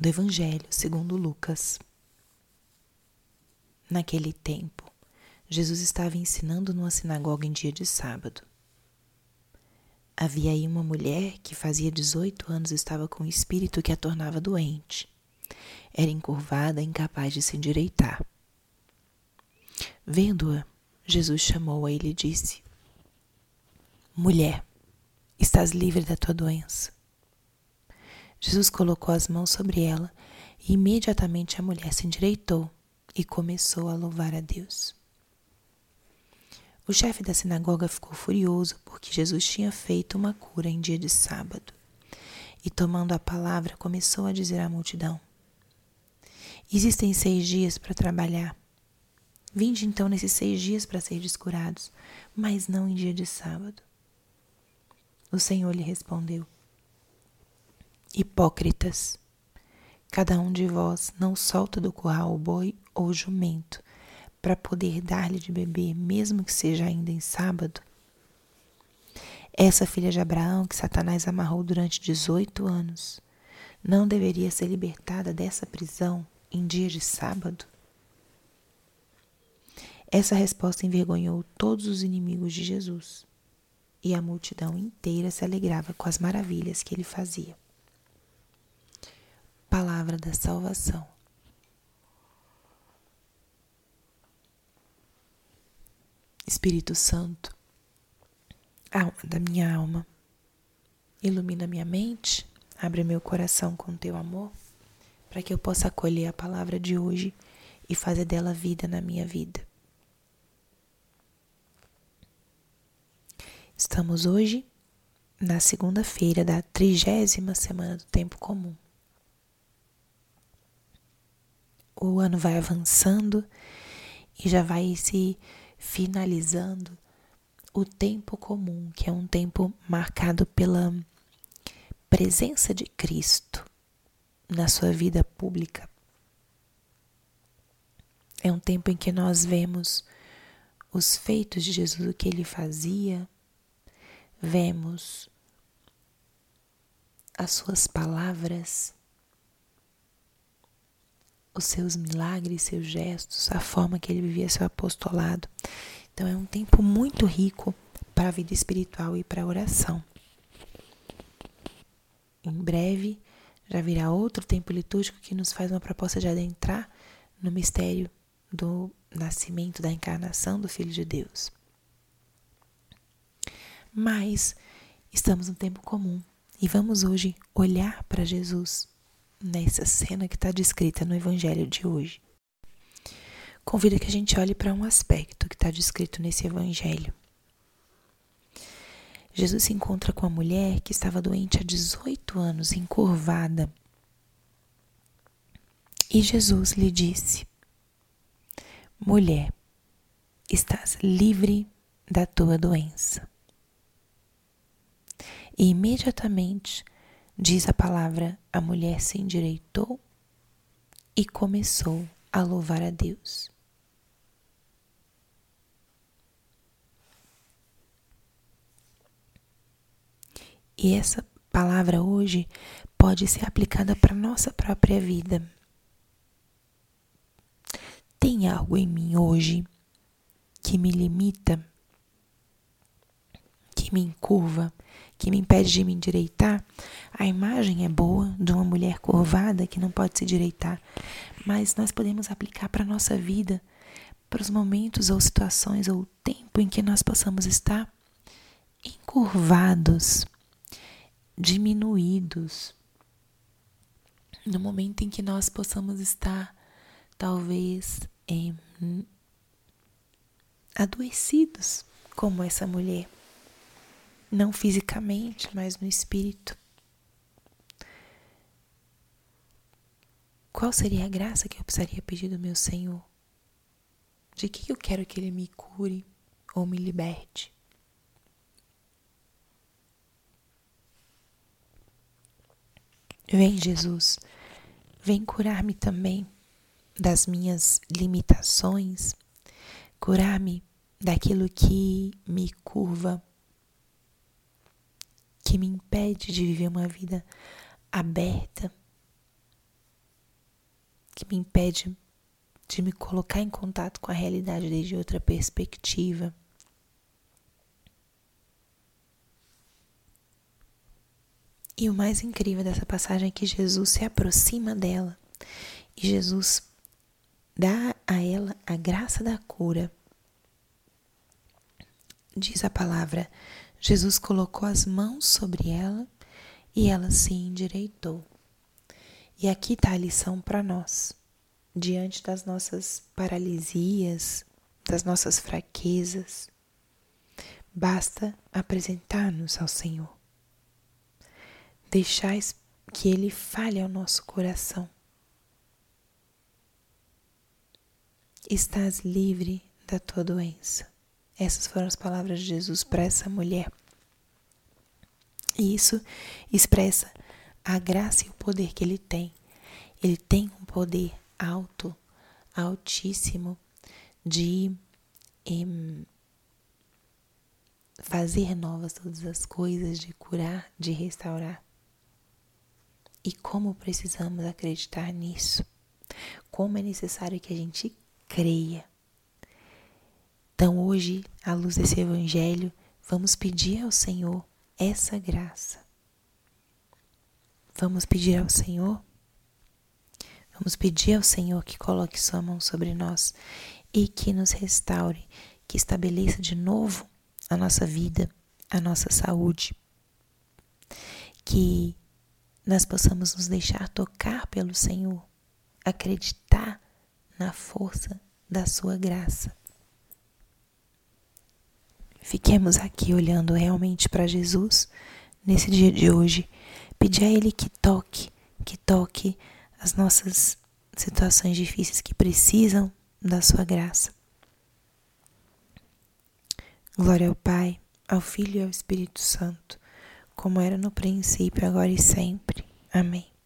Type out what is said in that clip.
do Evangelho segundo Lucas. Naquele tempo, Jesus estava ensinando numa sinagoga em dia de sábado. Havia aí uma mulher que fazia 18 anos estava com um espírito que a tornava doente. Era encurvada, incapaz de se endireitar. Vendo-a, Jesus chamou-a e lhe disse: Mulher, estás livre da tua doença. Jesus colocou as mãos sobre ela e imediatamente a mulher se endireitou e começou a louvar a Deus. O chefe da sinagoga ficou furioso porque Jesus tinha feito uma cura em dia de sábado. E tomando a palavra, começou a dizer à multidão: Existem seis dias para trabalhar. Vinde então nesses seis dias para ser curados, mas não em dia de sábado. O Senhor lhe respondeu: Hipócritas, cada um de vós não solta do curral o boi ou o jumento para poder dar-lhe de beber, mesmo que seja ainda em sábado? Essa filha de Abraão que Satanás amarrou durante 18 anos, não deveria ser libertada dessa prisão em dia de sábado? Essa resposta envergonhou todos os inimigos de Jesus, e a multidão inteira se alegrava com as maravilhas que ele fazia. Palavra da salvação. Espírito Santo, alma da minha alma, ilumina minha mente, abre meu coração com teu amor, para que eu possa acolher a palavra de hoje e fazer dela vida na minha vida. Estamos hoje na segunda-feira da trigésima semana do tempo comum. O ano vai avançando e já vai se finalizando o tempo comum, que é um tempo marcado pela presença de Cristo na sua vida pública. É um tempo em que nós vemos os feitos de Jesus, o que ele fazia, vemos as suas palavras, os seus milagres, seus gestos, a forma que ele vivia seu apostolado. Então é um tempo muito rico para a vida espiritual e para a oração. Em breve já virá outro tempo litúrgico que nos faz uma proposta de adentrar no mistério do nascimento, da encarnação do Filho de Deus. Mas estamos no tempo comum e vamos hoje olhar para Jesus nessa cena que está descrita no Evangelho de hoje. Convido que a gente olhe para um aspecto que está descrito nesse Evangelho. Jesus se encontra com a mulher que estava doente há 18 anos, encurvada. E Jesus lhe disse: Mulher, estás livre da tua doença. E imediatamente Diz a palavra: a mulher se endireitou e começou a louvar a Deus. E essa palavra hoje pode ser aplicada para nossa própria vida. Tem algo em mim hoje que me limita, que me encurva, que me impede de me endireitar, a imagem é boa de uma mulher curvada que não pode se direitar, mas nós podemos aplicar para a nossa vida, para os momentos ou situações ou tempo em que nós possamos estar encurvados, diminuídos, no momento em que nós possamos estar, talvez, adoecidos, como essa mulher não fisicamente, mas no espírito. Qual seria a graça que eu precisaria pedir do meu Senhor? De que eu quero que Ele me cure ou me liberte? Vem, Jesus, vem curar-me também das minhas limitações, curar-me daquilo que me curva, que me impede de viver uma vida aberta, que me impede de me colocar em contato com a realidade desde outra perspectiva. E o mais incrível dessa passagem é que Jesus se aproxima dela e Jesus dá a ela a graça da cura. Diz a palavra: Jesus colocou as mãos sobre ela e ela se endireitou. E aqui está a lição para nós. Diante das nossas paralisias, das nossas fraquezas, basta apresentar-nos ao Senhor. Deixar que Ele fale ao nosso coração. Estás livre da tua doença. Essas foram as palavras de Jesus para essa mulher. E isso expressa a graça e o poder que ele tem. Ele tem um poder alto, altíssimo, de em, fazer novas todas as coisas, de curar, de restaurar. E como precisamos acreditar nisso? Como é necessário que a gente creia. Então, hoje, à luz desse Evangelho, vamos pedir ao Senhor essa graça. Vamos pedir ao Senhor. Vamos pedir ao Senhor que coloque Sua mão sobre nós e que nos restaure, que estabeleça de novo a nossa vida, a nossa saúde. Que nós possamos nos deixar tocar pelo Senhor, acreditar na força da Sua graça. Fiquemos aqui olhando realmente para Jesus nesse dia de hoje. Pedir a Ele que toque, que toque as nossas situações difíceis que precisam da Sua graça. Glória ao Pai, ao Filho e ao Espírito Santo, como era no princípio, agora e sempre. Amém.